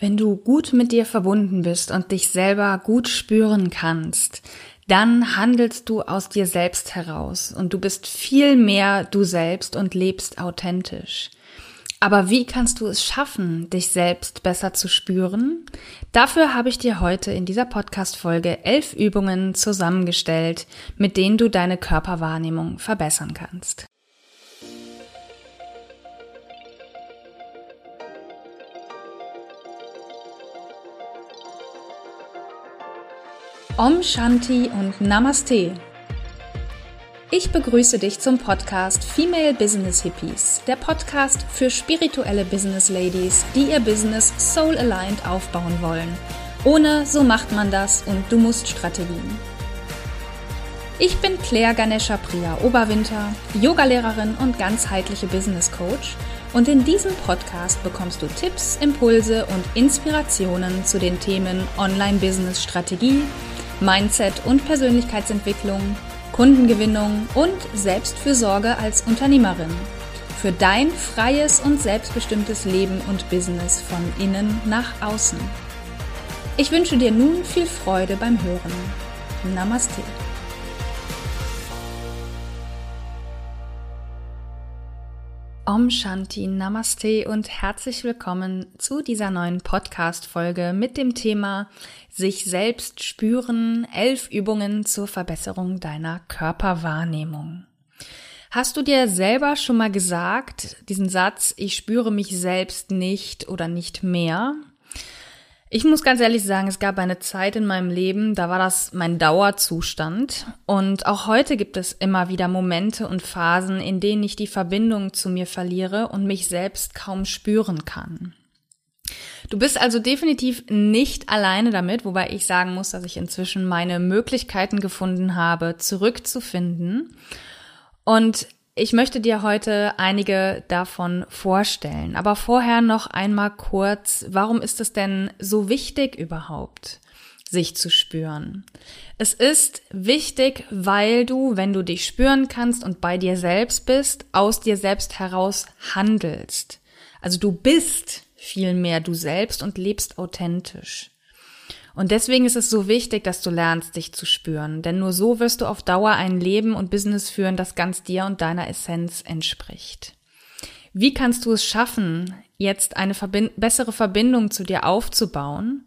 Wenn du gut mit dir verbunden bist und dich selber gut spüren kannst, dann handelst du aus dir selbst heraus und du bist viel mehr du selbst und lebst authentisch. Aber wie kannst du es schaffen, dich selbst besser zu spüren? Dafür habe ich dir heute in dieser Podcast-Folge elf Übungen zusammengestellt, mit denen du deine Körperwahrnehmung verbessern kannst. Om Shanti und Namaste. Ich begrüße dich zum Podcast Female Business Hippies, der Podcast für spirituelle Business Ladies, die ihr Business soul aligned aufbauen wollen. Ohne so macht man das und du musst Strategien. Ich bin Claire Ganesha Priya Oberwinter, Yogalehrerin und ganzheitliche Business Coach und in diesem Podcast bekommst du Tipps, Impulse und Inspirationen zu den Themen Online Business Strategie, Mindset und Persönlichkeitsentwicklung, Kundengewinnung und Selbstfürsorge als Unternehmerin. Für dein freies und selbstbestimmtes Leben und Business von innen nach außen. Ich wünsche dir nun viel Freude beim Hören. Namaste. Om Shanti Namaste und herzlich willkommen zu dieser neuen Podcast-Folge mit dem Thema sich selbst spüren, elf Übungen zur Verbesserung deiner Körperwahrnehmung. Hast du dir selber schon mal gesagt, diesen Satz, ich spüre mich selbst nicht oder nicht mehr? Ich muss ganz ehrlich sagen, es gab eine Zeit in meinem Leben, da war das mein Dauerzustand. Und auch heute gibt es immer wieder Momente und Phasen, in denen ich die Verbindung zu mir verliere und mich selbst kaum spüren kann. Du bist also definitiv nicht alleine damit, wobei ich sagen muss, dass ich inzwischen meine Möglichkeiten gefunden habe, zurückzufinden. Und ich möchte dir heute einige davon vorstellen. Aber vorher noch einmal kurz, warum ist es denn so wichtig überhaupt, sich zu spüren? Es ist wichtig, weil du, wenn du dich spüren kannst und bei dir selbst bist, aus dir selbst heraus handelst. Also du bist viel mehr du selbst und lebst authentisch. Und deswegen ist es so wichtig, dass du lernst, dich zu spüren. Denn nur so wirst du auf Dauer ein Leben und Business führen, das ganz dir und deiner Essenz entspricht. Wie kannst du es schaffen, jetzt eine Verbind bessere Verbindung zu dir aufzubauen?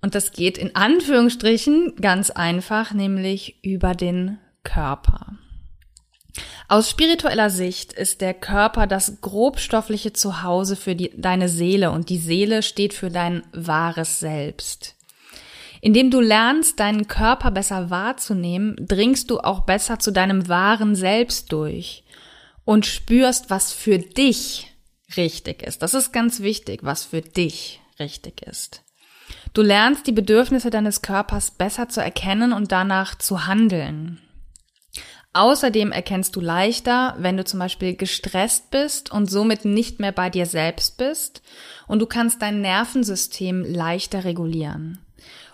Und das geht in Anführungsstrichen ganz einfach, nämlich über den Körper. Aus spiritueller Sicht ist der Körper das grobstoffliche Zuhause für die, deine Seele und die Seele steht für dein wahres Selbst. Indem du lernst, deinen Körper besser wahrzunehmen, dringst du auch besser zu deinem wahren Selbst durch und spürst, was für dich richtig ist. Das ist ganz wichtig, was für dich richtig ist. Du lernst die Bedürfnisse deines Körpers besser zu erkennen und danach zu handeln. Außerdem erkennst du leichter, wenn du zum Beispiel gestresst bist und somit nicht mehr bei dir selbst bist und du kannst dein Nervensystem leichter regulieren.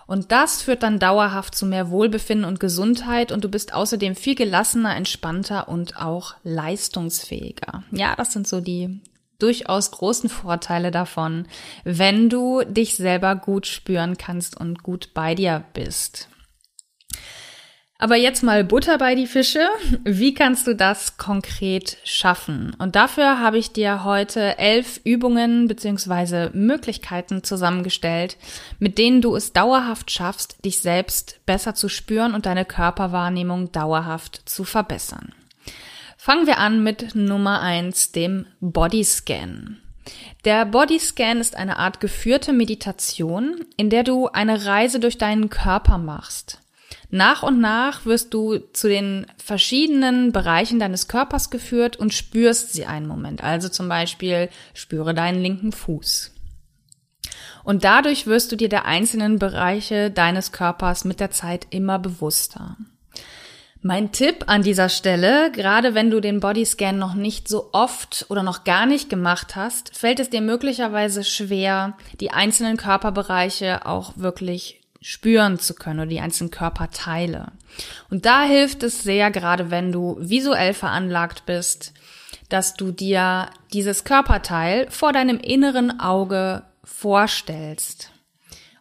Und das führt dann dauerhaft zu mehr Wohlbefinden und Gesundheit und du bist außerdem viel gelassener, entspannter und auch leistungsfähiger. Ja, das sind so die durchaus großen Vorteile davon, wenn du dich selber gut spüren kannst und gut bei dir bist. Aber jetzt mal Butter bei die Fische. Wie kannst du das konkret schaffen? Und dafür habe ich dir heute elf Übungen beziehungsweise Möglichkeiten zusammengestellt, mit denen du es dauerhaft schaffst, dich selbst besser zu spüren und deine Körperwahrnehmung dauerhaft zu verbessern. Fangen wir an mit Nummer eins, dem Bodyscan. Der Bodyscan ist eine Art geführte Meditation, in der du eine Reise durch deinen Körper machst. Nach und nach wirst du zu den verschiedenen Bereichen deines Körpers geführt und spürst sie einen Moment. Also zum Beispiel spüre deinen linken Fuß. Und dadurch wirst du dir der einzelnen Bereiche deines Körpers mit der Zeit immer bewusster. Mein Tipp an dieser Stelle, gerade wenn du den Bodyscan noch nicht so oft oder noch gar nicht gemacht hast, fällt es dir möglicherweise schwer, die einzelnen Körperbereiche auch wirklich spüren zu können oder die einzelnen Körperteile. Und da hilft es sehr, gerade wenn du visuell veranlagt bist, dass du dir dieses Körperteil vor deinem inneren Auge vorstellst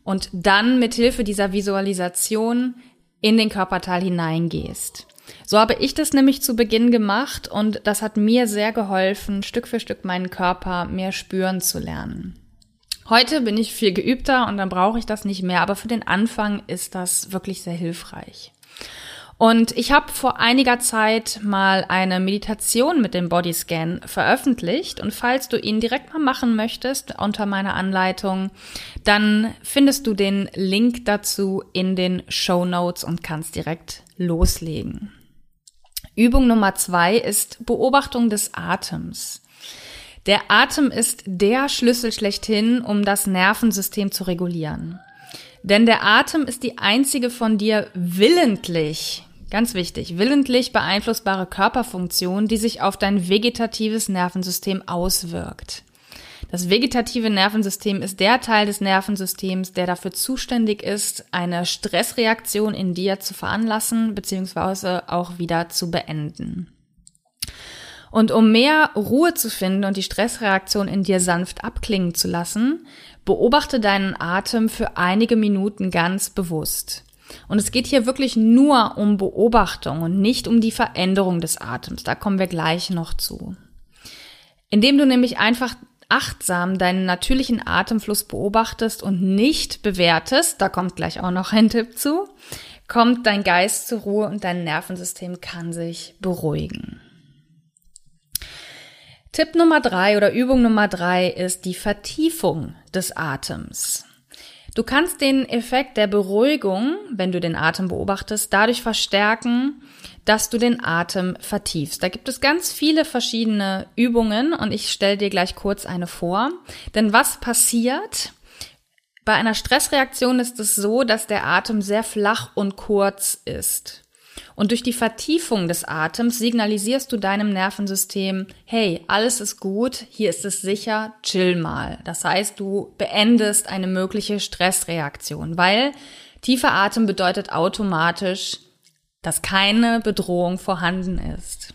und dann mit Hilfe dieser Visualisation in den Körperteil hineingehst. So habe ich das nämlich zu Beginn gemacht und das hat mir sehr geholfen, Stück für Stück meinen Körper mehr spüren zu lernen. Heute bin ich viel geübter und dann brauche ich das nicht mehr, aber für den Anfang ist das wirklich sehr hilfreich. Und ich habe vor einiger Zeit mal eine Meditation mit dem Bodyscan veröffentlicht. Und falls du ihn direkt mal machen möchtest unter meiner Anleitung, dann findest du den Link dazu in den Show Notes und kannst direkt loslegen. Übung Nummer zwei ist Beobachtung des Atems. Der Atem ist der Schlüssel schlechthin, um das Nervensystem zu regulieren. Denn der Atem ist die einzige von dir willentlich Ganz wichtig, willentlich beeinflussbare Körperfunktion, die sich auf dein vegetatives Nervensystem auswirkt. Das vegetative Nervensystem ist der Teil des Nervensystems, der dafür zuständig ist, eine Stressreaktion in dir zu veranlassen bzw. auch wieder zu beenden. Und um mehr Ruhe zu finden und die Stressreaktion in dir sanft abklingen zu lassen, beobachte deinen Atem für einige Minuten ganz bewusst. Und es geht hier wirklich nur um Beobachtung und nicht um die Veränderung des Atems. Da kommen wir gleich noch zu. Indem du nämlich einfach achtsam deinen natürlichen Atemfluss beobachtest und nicht bewertest, da kommt gleich auch noch ein Tipp zu, kommt dein Geist zur Ruhe und dein Nervensystem kann sich beruhigen. Tipp Nummer drei oder Übung Nummer drei ist die Vertiefung des Atems. Du kannst den Effekt der Beruhigung, wenn du den Atem beobachtest, dadurch verstärken, dass du den Atem vertiefst. Da gibt es ganz viele verschiedene Übungen und ich stelle dir gleich kurz eine vor. Denn was passiert? Bei einer Stressreaktion ist es so, dass der Atem sehr flach und kurz ist. Und durch die Vertiefung des Atems signalisierst du deinem Nervensystem, hey, alles ist gut, hier ist es sicher, chill mal. Das heißt, du beendest eine mögliche Stressreaktion, weil tiefer Atem bedeutet automatisch, dass keine Bedrohung vorhanden ist.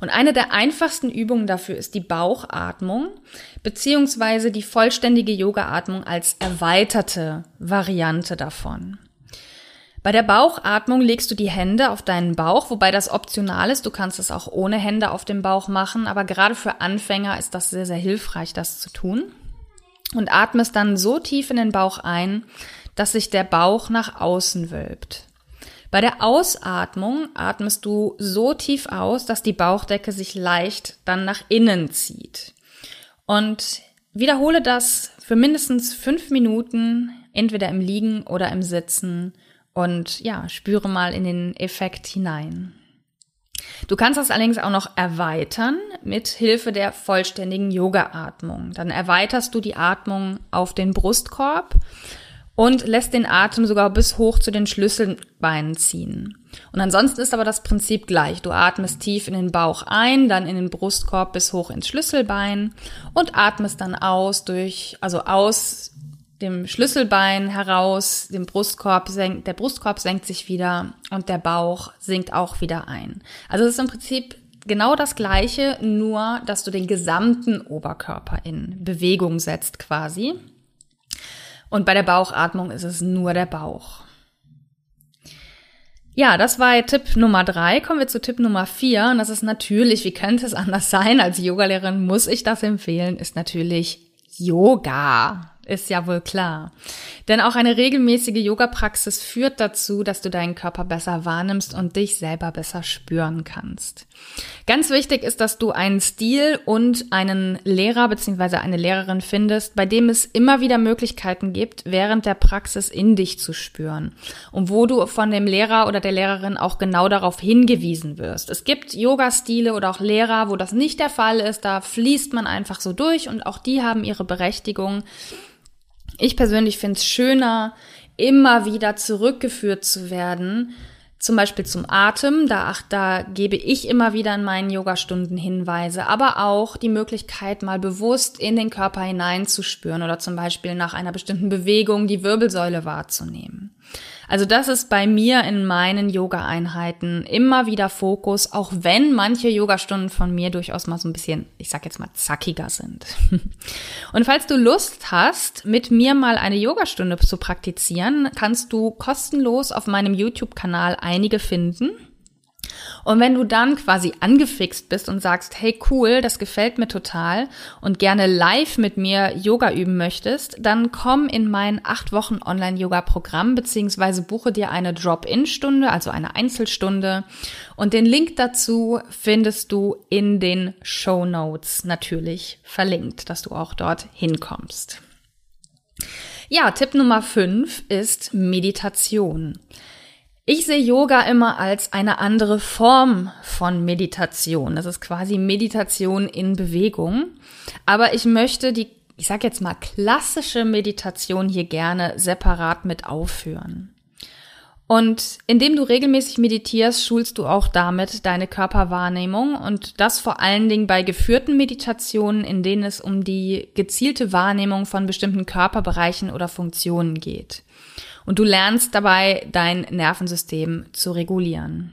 Und eine der einfachsten Übungen dafür ist die Bauchatmung beziehungsweise die vollständige Yoga-Atmung als erweiterte Variante davon. Bei der Bauchatmung legst du die Hände auf deinen Bauch, wobei das optional ist. Du kannst es auch ohne Hände auf dem Bauch machen, aber gerade für Anfänger ist das sehr, sehr hilfreich, das zu tun. Und atmest dann so tief in den Bauch ein, dass sich der Bauch nach außen wölbt. Bei der Ausatmung atmest du so tief aus, dass die Bauchdecke sich leicht dann nach innen zieht. Und wiederhole das für mindestens fünf Minuten, entweder im Liegen oder im Sitzen und ja, spüre mal in den Effekt hinein. Du kannst das allerdings auch noch erweitern mit Hilfe der vollständigen Yoga-Atmung. Dann erweiterst du die Atmung auf den Brustkorb und lässt den Atem sogar bis hoch zu den Schlüsselbeinen ziehen. Und ansonsten ist aber das Prinzip gleich. Du atmest tief in den Bauch ein, dann in den Brustkorb bis hoch ins Schlüsselbein und atmest dann aus durch, also aus dem Schlüsselbein heraus, dem Brustkorb senkt, der Brustkorb senkt sich wieder und der Bauch sinkt auch wieder ein. Also es ist im Prinzip genau das gleiche, nur dass du den gesamten Oberkörper in Bewegung setzt quasi. Und bei der Bauchatmung ist es nur der Bauch. Ja, das war Tipp Nummer drei. Kommen wir zu Tipp Nummer vier. Und das ist natürlich, wie könnte es anders sein? Als Yogalehrerin muss ich das empfehlen, ist natürlich Yoga. Ist ja wohl klar. Denn auch eine regelmäßige Yoga-Praxis führt dazu, dass du deinen Körper besser wahrnimmst und dich selber besser spüren kannst. Ganz wichtig ist, dass du einen Stil und einen Lehrer bzw. eine Lehrerin findest, bei dem es immer wieder Möglichkeiten gibt, während der Praxis in dich zu spüren und wo du von dem Lehrer oder der Lehrerin auch genau darauf hingewiesen wirst. Es gibt Yoga-Stile oder auch Lehrer, wo das nicht der Fall ist, da fließt man einfach so durch und auch die haben ihre Berechtigung. Ich persönlich finde es schöner, immer wieder zurückgeführt zu werden, zum Beispiel zum Atem, da, ach, da gebe ich immer wieder in meinen Yogastunden Hinweise, aber auch die Möglichkeit, mal bewusst in den Körper hineinzuspüren oder zum Beispiel nach einer bestimmten Bewegung die Wirbelsäule wahrzunehmen. Also das ist bei mir in meinen Yoga-Einheiten immer wieder Fokus, auch wenn manche Yogastunden von mir durchaus mal so ein bisschen, ich sag jetzt mal, zackiger sind. Und falls du Lust hast, mit mir mal eine Yogastunde zu praktizieren, kannst du kostenlos auf meinem YouTube-Kanal einige finden. Und wenn du dann quasi angefixt bist und sagst, hey cool, das gefällt mir total und gerne live mit mir Yoga üben möchtest, dann komm in mein acht Wochen Online-Yoga-Programm beziehungsweise buche dir eine Drop-in-Stunde, also eine Einzelstunde. Und den Link dazu findest du in den Show Notes natürlich verlinkt, dass du auch dort hinkommst. Ja, Tipp Nummer fünf ist Meditation. Ich sehe Yoga immer als eine andere Form von Meditation. Das ist quasi Meditation in Bewegung. Aber ich möchte die, ich sage jetzt mal, klassische Meditation hier gerne separat mit aufführen. Und indem du regelmäßig meditierst, schulst du auch damit deine Körperwahrnehmung und das vor allen Dingen bei geführten Meditationen, in denen es um die gezielte Wahrnehmung von bestimmten Körperbereichen oder Funktionen geht und du lernst dabei dein Nervensystem zu regulieren.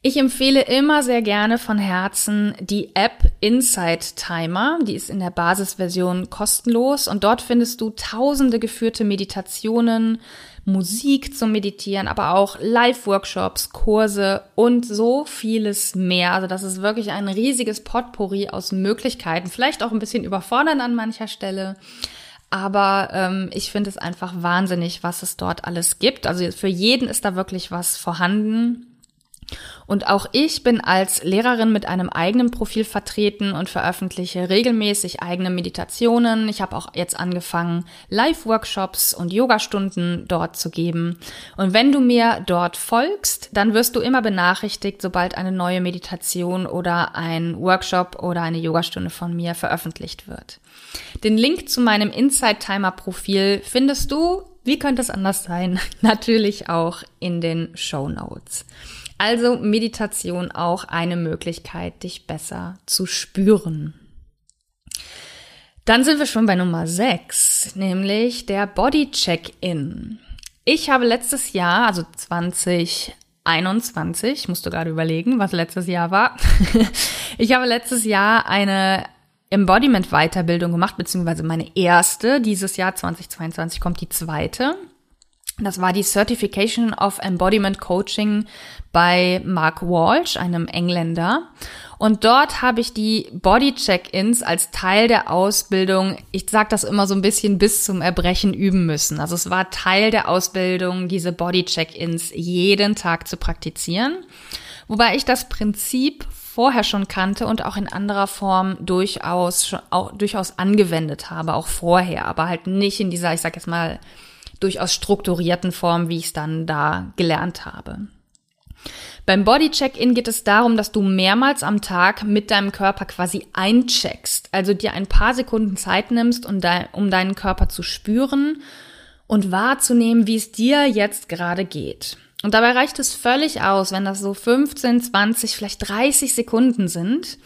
Ich empfehle immer sehr gerne von Herzen die App Insight Timer. Die ist in der Basisversion kostenlos und dort findest du tausende geführte Meditationen, Musik zum Meditieren, aber auch Live-Workshops, Kurse und so vieles mehr. Also das ist wirklich ein riesiges Potpourri aus Möglichkeiten, vielleicht auch ein bisschen überfordern an mancher Stelle. Aber ähm, ich finde es einfach wahnsinnig, was es dort alles gibt. Also für jeden ist da wirklich was vorhanden. Und auch ich bin als Lehrerin mit einem eigenen Profil vertreten und veröffentliche regelmäßig eigene Meditationen. Ich habe auch jetzt angefangen, Live-Workshops und Yogastunden dort zu geben. Und wenn du mir dort folgst, dann wirst du immer benachrichtigt, sobald eine neue Meditation oder ein Workshop oder eine Yogastunde von mir veröffentlicht wird. Den Link zu meinem Inside Timer Profil findest du, wie könnte es anders sein, natürlich auch in den Show Notes. Also Meditation auch eine Möglichkeit, dich besser zu spüren. Dann sind wir schon bei Nummer 6, nämlich der Body Check-in. Ich habe letztes Jahr, also 2021, musst du gerade überlegen, was letztes Jahr war. ich habe letztes Jahr eine Embodiment-Weiterbildung gemacht, beziehungsweise meine erste. Dieses Jahr 2022 kommt die zweite. Das war die Certification of Embodiment Coaching bei Mark Walsh, einem Engländer. Und dort habe ich die Body Check-ins als Teil der Ausbildung, ich sage das immer so ein bisschen bis zum Erbrechen üben müssen. Also es war Teil der Ausbildung, diese Body Check-ins jeden Tag zu praktizieren. Wobei ich das Prinzip vorher schon kannte und auch in anderer Form durchaus, auch, durchaus angewendet habe, auch vorher, aber halt nicht in dieser, ich sag jetzt mal, durchaus strukturierten Form, wie ich es dann da gelernt habe. Beim Body Check-in geht es darum, dass du mehrmals am Tag mit deinem Körper quasi eincheckst, also dir ein paar Sekunden Zeit nimmst, um, deinen Körper zu spüren und wahrzunehmen, wie es dir jetzt gerade geht. Und dabei reicht es völlig aus, wenn das so 15, 20, vielleicht 30 Sekunden sind.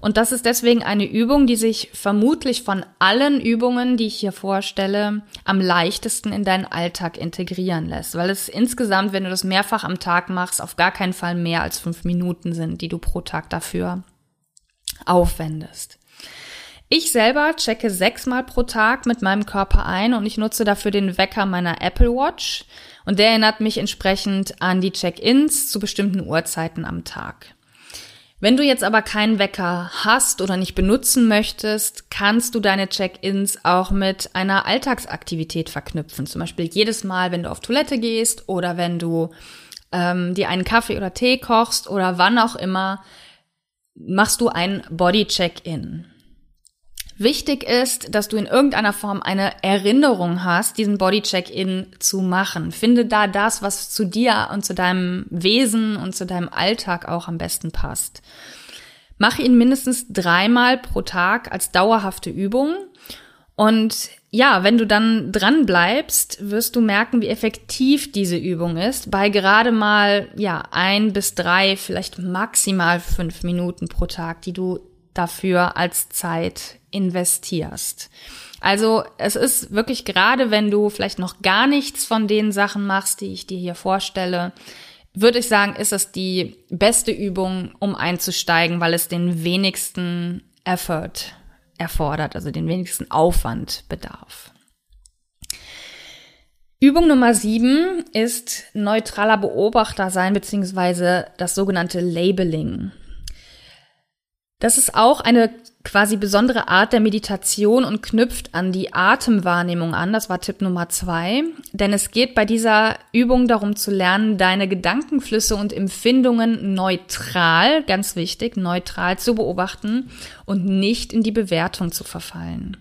Und das ist deswegen eine Übung, die sich vermutlich von allen Übungen, die ich hier vorstelle, am leichtesten in deinen Alltag integrieren lässt. Weil es insgesamt, wenn du das mehrfach am Tag machst, auf gar keinen Fall mehr als fünf Minuten sind, die du pro Tag dafür aufwendest. Ich selber checke sechsmal pro Tag mit meinem Körper ein und ich nutze dafür den Wecker meiner Apple Watch und der erinnert mich entsprechend an die Check-ins zu bestimmten Uhrzeiten am Tag. Wenn du jetzt aber keinen Wecker hast oder nicht benutzen möchtest, kannst du deine Check-ins auch mit einer Alltagsaktivität verknüpfen. Zum Beispiel jedes Mal, wenn du auf Toilette gehst oder wenn du ähm, dir einen Kaffee oder Tee kochst oder wann auch immer, machst du ein Body-Check-in. Wichtig ist, dass du in irgendeiner Form eine Erinnerung hast, diesen Bodycheck-in zu machen. Finde da das, was zu dir und zu deinem Wesen und zu deinem Alltag auch am besten passt. Mach ihn mindestens dreimal pro Tag als dauerhafte Übung. Und ja, wenn du dann dran bleibst, wirst du merken, wie effektiv diese Übung ist. Bei gerade mal, ja, ein bis drei, vielleicht maximal fünf Minuten pro Tag, die du dafür als Zeit investierst. Also es ist wirklich gerade, wenn du vielleicht noch gar nichts von den Sachen machst, die ich dir hier vorstelle, würde ich sagen, ist es die beste Übung, um einzusteigen, weil es den wenigsten Effort erfordert, also den wenigsten Aufwand bedarf. Übung Nummer sieben ist neutraler Beobachter sein, beziehungsweise das sogenannte Labeling. Das ist auch eine quasi besondere Art der Meditation und knüpft an die Atemwahrnehmung an. Das war Tipp Nummer zwei. Denn es geht bei dieser Übung darum zu lernen, deine Gedankenflüsse und Empfindungen neutral, ganz wichtig, neutral zu beobachten und nicht in die Bewertung zu verfallen.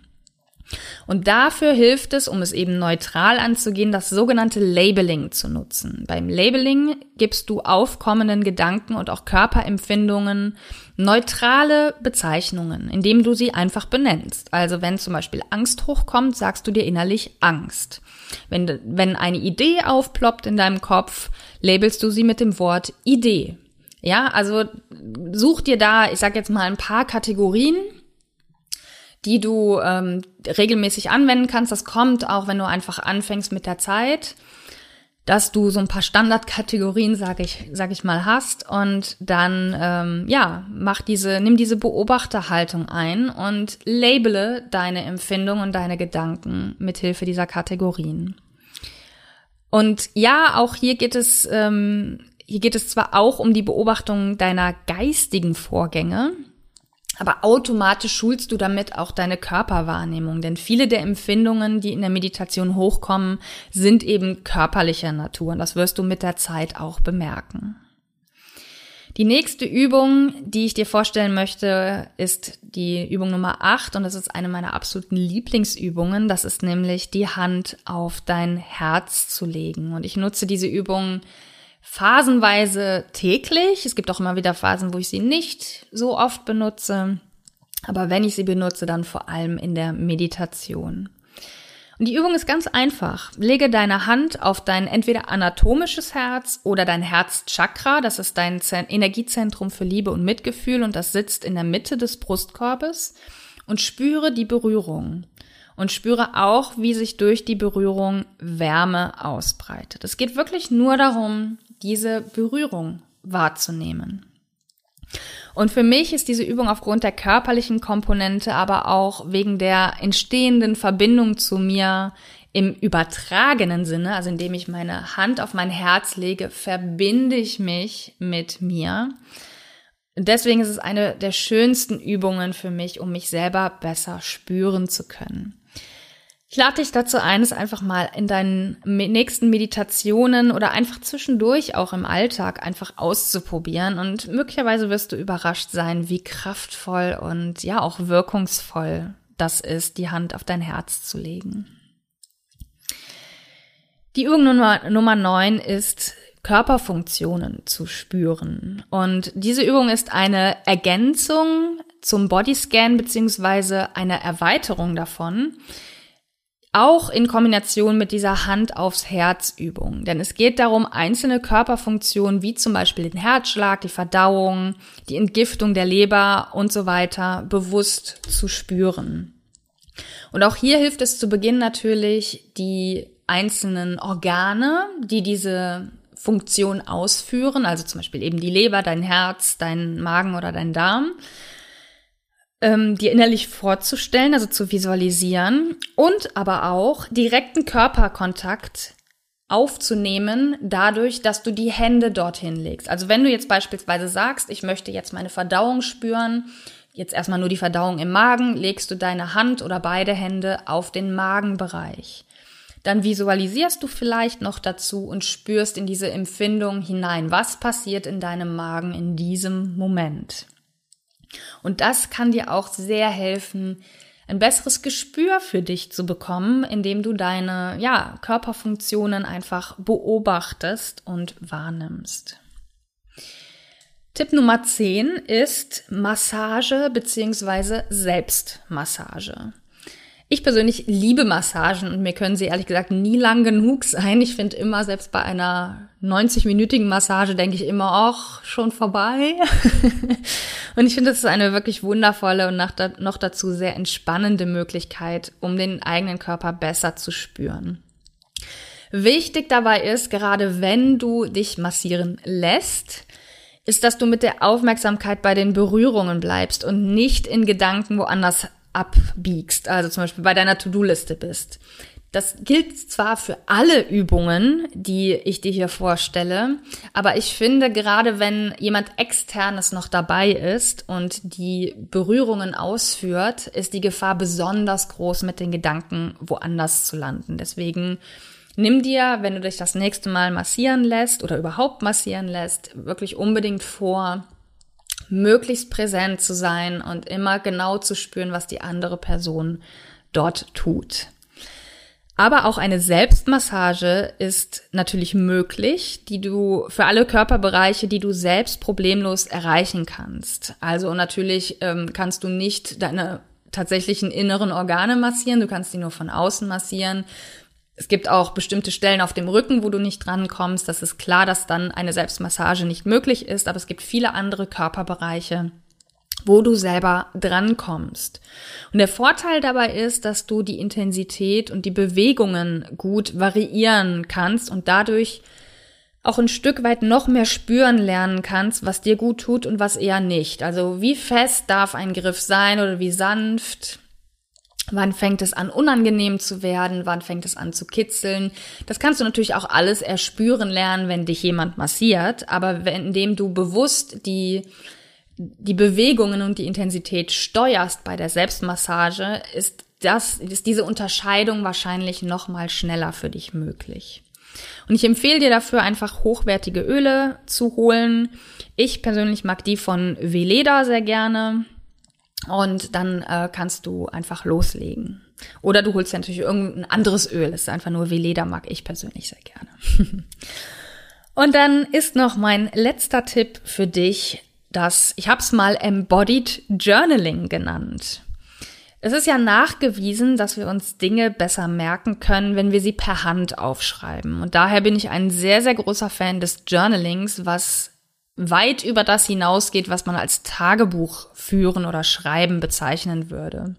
Und dafür hilft es, um es eben neutral anzugehen, das sogenannte Labeling zu nutzen. Beim Labeling gibst du aufkommenden Gedanken und auch Körperempfindungen neutrale Bezeichnungen, indem du sie einfach benennst. Also wenn zum Beispiel Angst hochkommt, sagst du dir innerlich Angst. Wenn, wenn eine Idee aufploppt in deinem Kopf, labelst du sie mit dem Wort Idee. Ja, also such dir da, ich sag jetzt mal ein paar Kategorien, die du ähm, regelmäßig anwenden kannst. Das kommt auch, wenn du einfach anfängst mit der Zeit, dass du so ein paar Standardkategorien, sag ich, sag ich mal, hast und dann ähm, ja mach diese, nimm diese Beobachterhaltung ein und labele deine Empfindungen und deine Gedanken mithilfe dieser Kategorien. Und ja, auch hier geht es ähm, hier geht es zwar auch um die Beobachtung deiner geistigen Vorgänge, aber automatisch schulst du damit auch deine Körperwahrnehmung, denn viele der Empfindungen, die in der Meditation hochkommen, sind eben körperlicher Natur und das wirst du mit der Zeit auch bemerken. Die nächste Übung, die ich dir vorstellen möchte, ist die Übung Nummer 8 und das ist eine meiner absoluten Lieblingsübungen. Das ist nämlich die Hand auf dein Herz zu legen. Und ich nutze diese Übung phasenweise täglich. Es gibt auch immer wieder Phasen, wo ich sie nicht so oft benutze. Aber wenn ich sie benutze, dann vor allem in der Meditation. Und die Übung ist ganz einfach. Lege deine Hand auf dein entweder anatomisches Herz oder dein Herzchakra. Das ist dein Energiezentrum für Liebe und Mitgefühl und das sitzt in der Mitte des Brustkorbes und spüre die Berührung und spüre auch, wie sich durch die Berührung Wärme ausbreitet. Es geht wirklich nur darum, diese Berührung wahrzunehmen. Und für mich ist diese Übung aufgrund der körperlichen Komponente, aber auch wegen der entstehenden Verbindung zu mir im übertragenen Sinne, also indem ich meine Hand auf mein Herz lege, verbinde ich mich mit mir. deswegen ist es eine der schönsten Übungen für mich, um mich selber besser spüren zu können. Ich lade dich dazu ein, es einfach mal in deinen nächsten Meditationen oder einfach zwischendurch auch im Alltag einfach auszuprobieren und möglicherweise wirst du überrascht sein, wie kraftvoll und ja auch wirkungsvoll das ist, die Hand auf dein Herz zu legen. Die Übung Nummer, Nummer 9 ist Körperfunktionen zu spüren. Und diese Übung ist eine Ergänzung zum Bodyscan beziehungsweise eine Erweiterung davon. Auch in Kombination mit dieser Hand aufs Herz Übung. Denn es geht darum, einzelne Körperfunktionen wie zum Beispiel den Herzschlag, die Verdauung, die Entgiftung der Leber und so weiter bewusst zu spüren. Und auch hier hilft es zu Beginn natürlich, die einzelnen Organe, die diese Funktion ausführen, also zum Beispiel eben die Leber, dein Herz, dein Magen oder dein Darm, ähm, dir innerlich vorzustellen, also zu visualisieren und aber auch direkten Körperkontakt aufzunehmen, dadurch, dass du die Hände dorthin legst. Also wenn du jetzt beispielsweise sagst, ich möchte jetzt meine Verdauung spüren, jetzt erstmal nur die Verdauung im Magen, legst du deine Hand oder beide Hände auf den Magenbereich. Dann visualisierst du vielleicht noch dazu und spürst in diese Empfindung hinein, was passiert in deinem Magen in diesem Moment. Und das kann dir auch sehr helfen, ein besseres Gespür für dich zu bekommen, indem du deine ja, Körperfunktionen einfach beobachtest und wahrnimmst. Tipp Nummer 10 ist Massage bzw. Selbstmassage. Ich persönlich liebe Massagen und mir können sie ehrlich gesagt nie lang genug sein. Ich finde immer, selbst bei einer 90-minütigen Massage denke ich immer, ach, schon vorbei. und ich finde, das ist eine wirklich wundervolle und noch dazu sehr entspannende Möglichkeit, um den eigenen Körper besser zu spüren. Wichtig dabei ist, gerade wenn du dich massieren lässt, ist, dass du mit der Aufmerksamkeit bei den Berührungen bleibst und nicht in Gedanken woanders abbiegst, also zum Beispiel bei deiner To-Do-Liste bist. Das gilt zwar für alle Übungen, die ich dir hier vorstelle, aber ich finde, gerade wenn jemand externes noch dabei ist und die Berührungen ausführt, ist die Gefahr besonders groß, mit den Gedanken woanders zu landen. Deswegen nimm dir, wenn du dich das nächste Mal massieren lässt oder überhaupt massieren lässt, wirklich unbedingt vor, möglichst präsent zu sein und immer genau zu spüren, was die andere Person dort tut. Aber auch eine Selbstmassage ist natürlich möglich, die du für alle Körperbereiche, die du selbst problemlos erreichen kannst. Also natürlich ähm, kannst du nicht deine tatsächlichen inneren Organe massieren, du kannst die nur von außen massieren. Es gibt auch bestimmte Stellen auf dem Rücken, wo du nicht drankommst. Das ist klar, dass dann eine Selbstmassage nicht möglich ist, aber es gibt viele andere Körperbereiche, wo du selber drankommst. Und der Vorteil dabei ist, dass du die Intensität und die Bewegungen gut variieren kannst und dadurch auch ein Stück weit noch mehr spüren lernen kannst, was dir gut tut und was eher nicht. Also wie fest darf ein Griff sein oder wie sanft, Wann fängt es an, unangenehm zu werden? Wann fängt es an zu kitzeln? Das kannst du natürlich auch alles erspüren lernen, wenn dich jemand massiert. Aber wenn, indem du bewusst die, die Bewegungen und die Intensität steuerst bei der Selbstmassage, ist das, ist diese Unterscheidung wahrscheinlich noch mal schneller für dich möglich. Und ich empfehle dir dafür einfach hochwertige Öle zu holen. Ich persönlich mag die von Veleda sehr gerne. Und dann äh, kannst du einfach loslegen. Oder du holst ja natürlich irgendein anderes Öl. Das ist einfach nur Veleda, mag ich persönlich sehr gerne. Und dann ist noch mein letzter Tipp für dich, dass ich habe es mal Embodied Journaling genannt. Es ist ja nachgewiesen, dass wir uns Dinge besser merken können, wenn wir sie per Hand aufschreiben. Und daher bin ich ein sehr, sehr großer Fan des Journalings, was weit über das hinausgeht, was man als Tagebuch führen oder schreiben bezeichnen würde.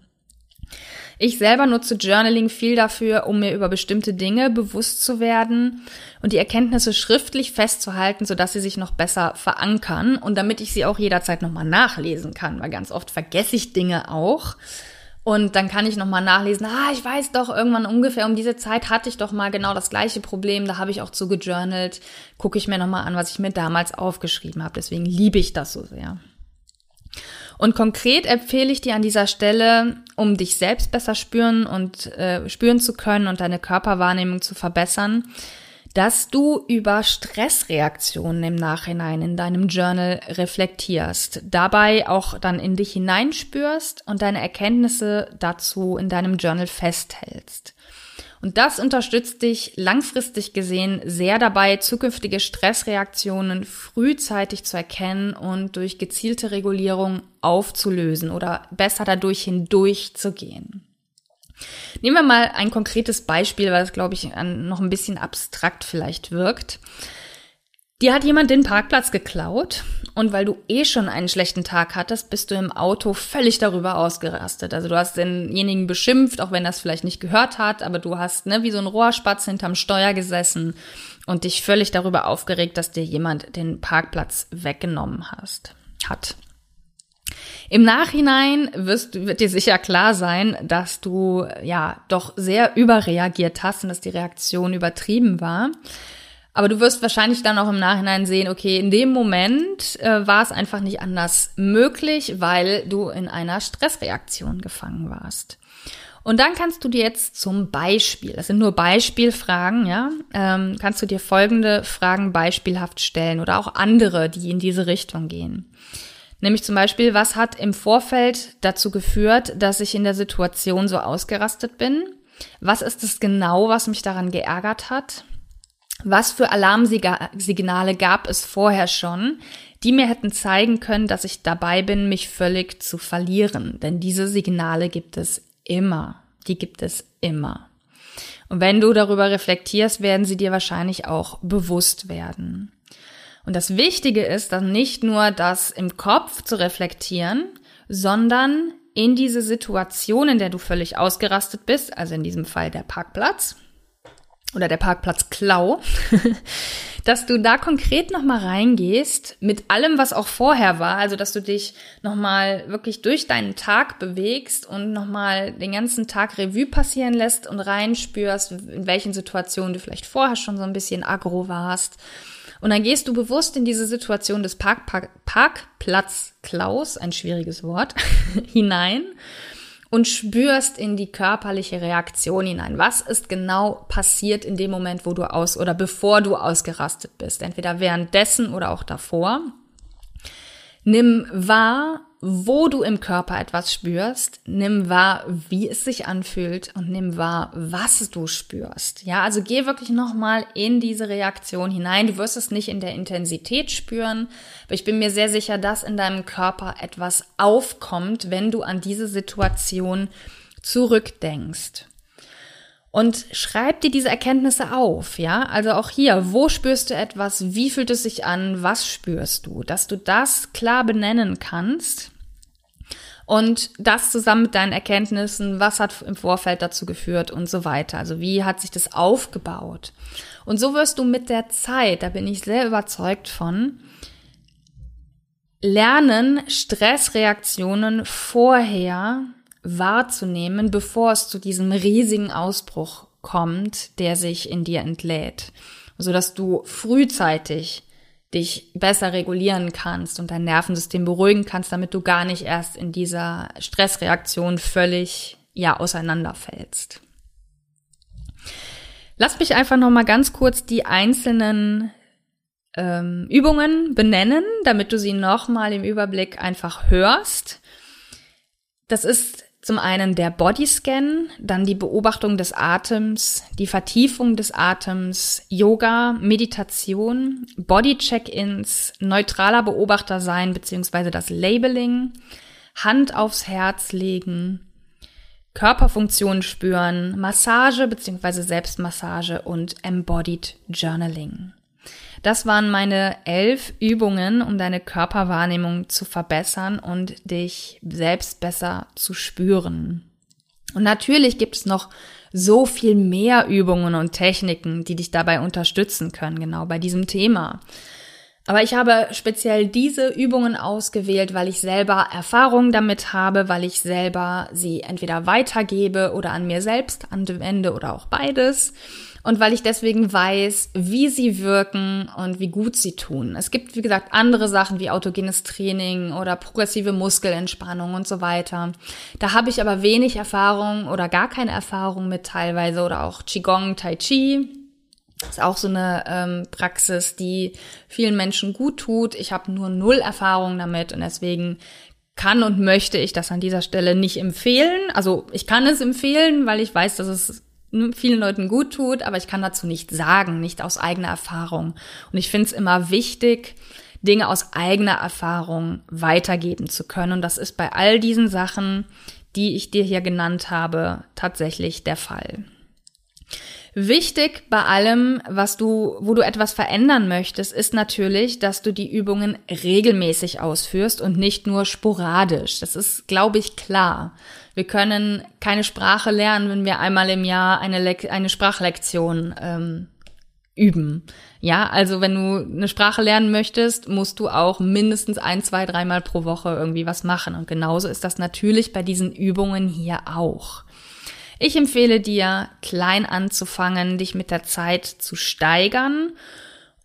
Ich selber nutze Journaling viel dafür, um mir über bestimmte Dinge bewusst zu werden und die Erkenntnisse schriftlich festzuhalten, sodass sie sich noch besser verankern und damit ich sie auch jederzeit nochmal nachlesen kann, weil ganz oft vergesse ich Dinge auch und dann kann ich nochmal nachlesen, ah, ich weiß doch, irgendwann ungefähr um diese Zeit hatte ich doch mal genau das gleiche Problem, da habe ich auch zu gejournalt, gucke ich mir nochmal an, was ich mir damals aufgeschrieben habe. Deswegen liebe ich das so sehr. Und konkret empfehle ich dir an dieser Stelle, um dich selbst besser spüren und äh, spüren zu können und deine Körperwahrnehmung zu verbessern, dass du über Stressreaktionen im Nachhinein in deinem Journal reflektierst, dabei auch dann in dich hineinspürst und deine Erkenntnisse dazu in deinem Journal festhältst. Und das unterstützt dich langfristig gesehen sehr dabei, zukünftige Stressreaktionen frühzeitig zu erkennen und durch gezielte Regulierung aufzulösen oder besser dadurch hindurchzugehen. Nehmen wir mal ein konkretes Beispiel, weil es, glaube ich, noch ein bisschen abstrakt vielleicht wirkt. Dir hat jemand den Parkplatz geklaut und weil du eh schon einen schlechten Tag hattest, bist du im Auto völlig darüber ausgerastet. Also du hast denjenigen beschimpft, auch wenn es vielleicht nicht gehört hat, aber du hast ne, wie so ein Rohrspatz hinterm Steuer gesessen und dich völlig darüber aufgeregt, dass dir jemand den Parkplatz weggenommen hast, hat. Im Nachhinein wirst, wird dir sicher klar sein, dass du ja doch sehr überreagiert hast und dass die Reaktion übertrieben war. Aber du wirst wahrscheinlich dann auch im Nachhinein sehen, okay, in dem Moment äh, war es einfach nicht anders möglich, weil du in einer Stressreaktion gefangen warst. Und dann kannst du dir jetzt zum Beispiel, das sind nur Beispielfragen, ja, ähm, kannst du dir folgende Fragen beispielhaft stellen oder auch andere, die in diese Richtung gehen. Nämlich zum Beispiel, was hat im Vorfeld dazu geführt, dass ich in der Situation so ausgerastet bin? Was ist es genau, was mich daran geärgert hat? Was für Alarmsignale gab es vorher schon, die mir hätten zeigen können, dass ich dabei bin, mich völlig zu verlieren? Denn diese Signale gibt es immer. Die gibt es immer. Und wenn du darüber reflektierst, werden sie dir wahrscheinlich auch bewusst werden. Und das Wichtige ist dann nicht nur das im Kopf zu reflektieren, sondern in diese Situation, in der du völlig ausgerastet bist, also in diesem Fall der Parkplatz oder der Parkplatz Klau, dass du da konkret nochmal reingehst mit allem, was auch vorher war, also dass du dich nochmal wirklich durch deinen Tag bewegst und nochmal den ganzen Tag Revue passieren lässt und reinspürst, in welchen Situationen du vielleicht vorher schon so ein bisschen aggro warst. Und dann gehst du bewusst in diese Situation des Park, Park, Parkplatz Klaus, ein schwieriges Wort, hinein und spürst in die körperliche Reaktion hinein. Was ist genau passiert in dem Moment, wo du aus oder bevor du ausgerastet bist? Entweder währenddessen oder auch davor. Nimm wahr, wo du im Körper etwas spürst, nimm wahr, wie es sich anfühlt und nimm wahr, was du spürst. Ja, also geh wirklich nochmal in diese Reaktion hinein. Du wirst es nicht in der Intensität spüren, aber ich bin mir sehr sicher, dass in deinem Körper etwas aufkommt, wenn du an diese Situation zurückdenkst. Und schreib dir diese Erkenntnisse auf, ja? Also auch hier, wo spürst du etwas? Wie fühlt es sich an? Was spürst du? Dass du das klar benennen kannst. Und das zusammen mit deinen Erkenntnissen, was hat im Vorfeld dazu geführt und so weiter. Also wie hat sich das aufgebaut? Und so wirst du mit der Zeit, da bin ich sehr überzeugt von, lernen, Stressreaktionen vorher wahrzunehmen, bevor es zu diesem riesigen Ausbruch kommt, der sich in dir entlädt, so dass du frühzeitig dich besser regulieren kannst und dein Nervensystem beruhigen kannst, damit du gar nicht erst in dieser Stressreaktion völlig ja auseinanderfällst. Lass mich einfach noch mal ganz kurz die einzelnen ähm, Übungen benennen, damit du sie noch mal im Überblick einfach hörst. Das ist zum einen der Bodyscan, dann die Beobachtung des Atems, die Vertiefung des Atems, Yoga, Meditation, Body-Check-ins, neutraler Beobachter sein bzw. das Labeling, Hand aufs Herz legen, Körperfunktionen spüren, Massage bzw. Selbstmassage und Embodied Journaling. Das waren meine elf Übungen, um deine Körperwahrnehmung zu verbessern und dich selbst besser zu spüren. Und natürlich gibt es noch so viel mehr Übungen und Techniken, die dich dabei unterstützen können, genau bei diesem Thema. Aber ich habe speziell diese Übungen ausgewählt, weil ich selber Erfahrungen damit habe, weil ich selber sie entweder weitergebe oder an mir selbst anwende oder auch beides und weil ich deswegen weiß, wie sie wirken und wie gut sie tun. Es gibt, wie gesagt, andere Sachen wie autogenes Training oder progressive Muskelentspannung und so weiter. Da habe ich aber wenig Erfahrung oder gar keine Erfahrung mit teilweise oder auch Qigong, Tai Chi. Das ist auch so eine ähm, Praxis, die vielen Menschen gut tut. Ich habe nur null Erfahrung damit und deswegen kann und möchte ich das an dieser Stelle nicht empfehlen. Also ich kann es empfehlen, weil ich weiß, dass es vielen Leuten gut tut, aber ich kann dazu nicht sagen, nicht aus eigener Erfahrung. Und ich finde es immer wichtig, Dinge aus eigener Erfahrung weitergeben zu können. Und das ist bei all diesen Sachen, die ich dir hier genannt habe, tatsächlich der Fall. Wichtig bei allem, was du, wo du etwas verändern möchtest, ist natürlich, dass du die Übungen regelmäßig ausführst und nicht nur sporadisch. Das ist, glaube ich, klar. Wir können keine Sprache lernen, wenn wir einmal im Jahr eine, Le eine Sprachlektion ähm, üben. Ja, also wenn du eine Sprache lernen möchtest, musst du auch mindestens ein, zwei, dreimal pro Woche irgendwie was machen. Und genauso ist das natürlich bei diesen Übungen hier auch. Ich empfehle dir, klein anzufangen, dich mit der Zeit zu steigern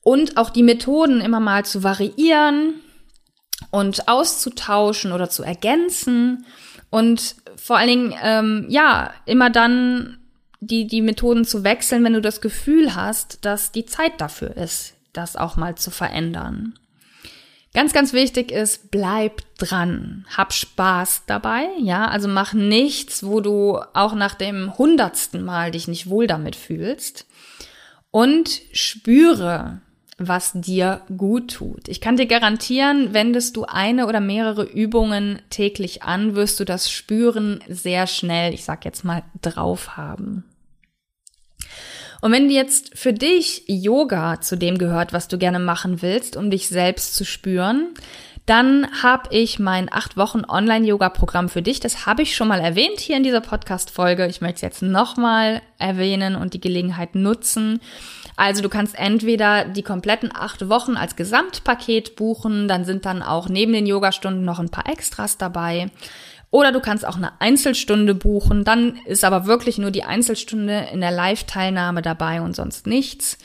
und auch die Methoden immer mal zu variieren und auszutauschen oder zu ergänzen und vor allen Dingen, ähm, ja, immer dann die, die Methoden zu wechseln, wenn du das Gefühl hast, dass die Zeit dafür ist, das auch mal zu verändern. Ganz, ganz wichtig ist, bleib dran. Hab Spaß dabei, ja. Also mach nichts, wo du auch nach dem hundertsten Mal dich nicht wohl damit fühlst. Und spüre, was dir gut tut. Ich kann dir garantieren, wendest du eine oder mehrere Übungen täglich an, wirst du das Spüren sehr schnell, ich sag jetzt mal, drauf haben. Und wenn jetzt für dich Yoga zu dem gehört, was du gerne machen willst, um dich selbst zu spüren, dann habe ich mein acht Wochen Online-Yoga-Programm für dich. Das habe ich schon mal erwähnt hier in dieser Podcast-Folge. Ich möchte es jetzt nochmal erwähnen und die Gelegenheit nutzen. Also du kannst entweder die kompletten acht Wochen als Gesamtpaket buchen, dann sind dann auch neben den Yogastunden noch ein paar Extras dabei. Oder du kannst auch eine Einzelstunde buchen, dann ist aber wirklich nur die Einzelstunde in der Live-Teilnahme dabei und sonst nichts.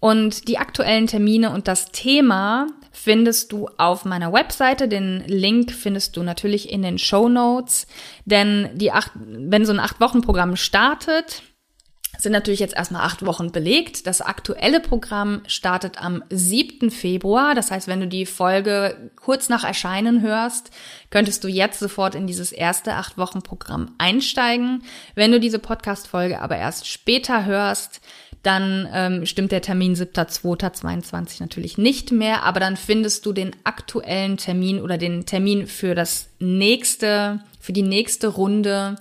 Und die aktuellen Termine und das Thema findest du auf meiner Webseite. Den Link findest du natürlich in den Show Notes. Denn die acht, wenn so ein Acht-Wochen-Programm startet, sind natürlich jetzt erstmal acht Wochen belegt. Das aktuelle Programm startet am 7. Februar. Das heißt, wenn du die Folge kurz nach Erscheinen hörst, könntest du jetzt sofort in dieses erste acht Wochen Programm einsteigen. Wenn du diese Podcast-Folge aber erst später hörst, dann ähm, stimmt der Termin 7.2.22 natürlich nicht mehr, aber dann findest du den aktuellen Termin oder den Termin für das nächste, für die nächste Runde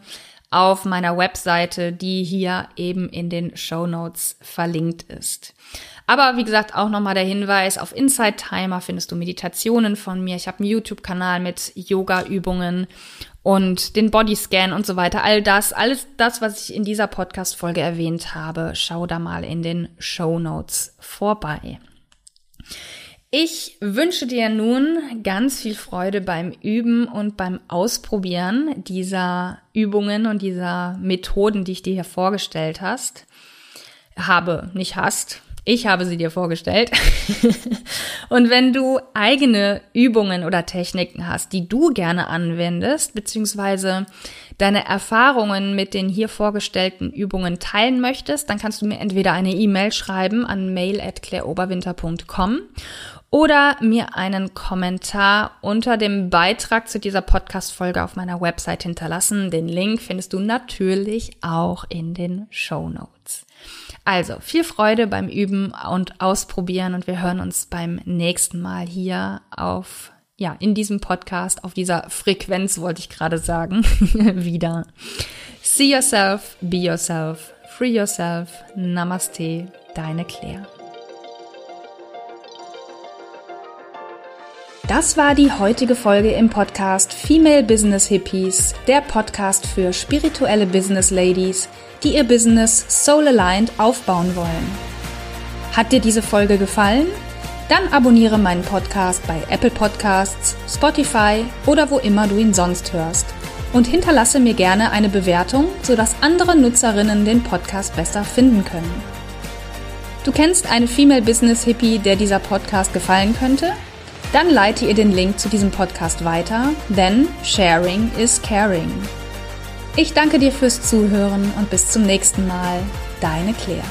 auf meiner Webseite, die hier eben in den Show Notes verlinkt ist. Aber wie gesagt, auch nochmal der Hinweis, auf Inside Timer findest du Meditationen von mir. Ich habe einen YouTube-Kanal mit Yoga-Übungen und den Bodyscan und so weiter. All das, alles das, was ich in dieser Podcast-Folge erwähnt habe, schau da mal in den Show Notes vorbei. Ich wünsche dir nun ganz viel Freude beim Üben und beim Ausprobieren dieser Übungen und dieser Methoden, die ich dir hier vorgestellt hast. Habe, nicht hast. Ich habe sie dir vorgestellt. und wenn du eigene Übungen oder Techniken hast, die du gerne anwendest, beziehungsweise deine Erfahrungen mit den hier vorgestellten Übungen teilen möchtest, dann kannst du mir entweder eine E-Mail schreiben an mail@claireoberwinter.com oder mir einen Kommentar unter dem Beitrag zu dieser Podcast-Folge auf meiner Website hinterlassen. Den Link findest du natürlich auch in den Show Notes. Also viel Freude beim Üben und Ausprobieren und wir hören uns beim nächsten Mal hier auf ja, in diesem Podcast, auf dieser Frequenz, wollte ich gerade sagen, wieder. See yourself, be yourself, free yourself. Namaste, deine Claire. Das war die heutige Folge im Podcast Female Business Hippies, der Podcast für spirituelle Business Ladies, die ihr Business soul aligned aufbauen wollen. Hat dir diese Folge gefallen? Dann abonniere meinen Podcast bei Apple Podcasts, Spotify oder wo immer du ihn sonst hörst und hinterlasse mir gerne eine Bewertung, sodass andere Nutzerinnen den Podcast besser finden können. Du kennst eine Female Business Hippie, der dieser Podcast gefallen könnte? Dann leite ihr den Link zu diesem Podcast weiter, denn Sharing is Caring. Ich danke dir fürs Zuhören und bis zum nächsten Mal. Deine Claire.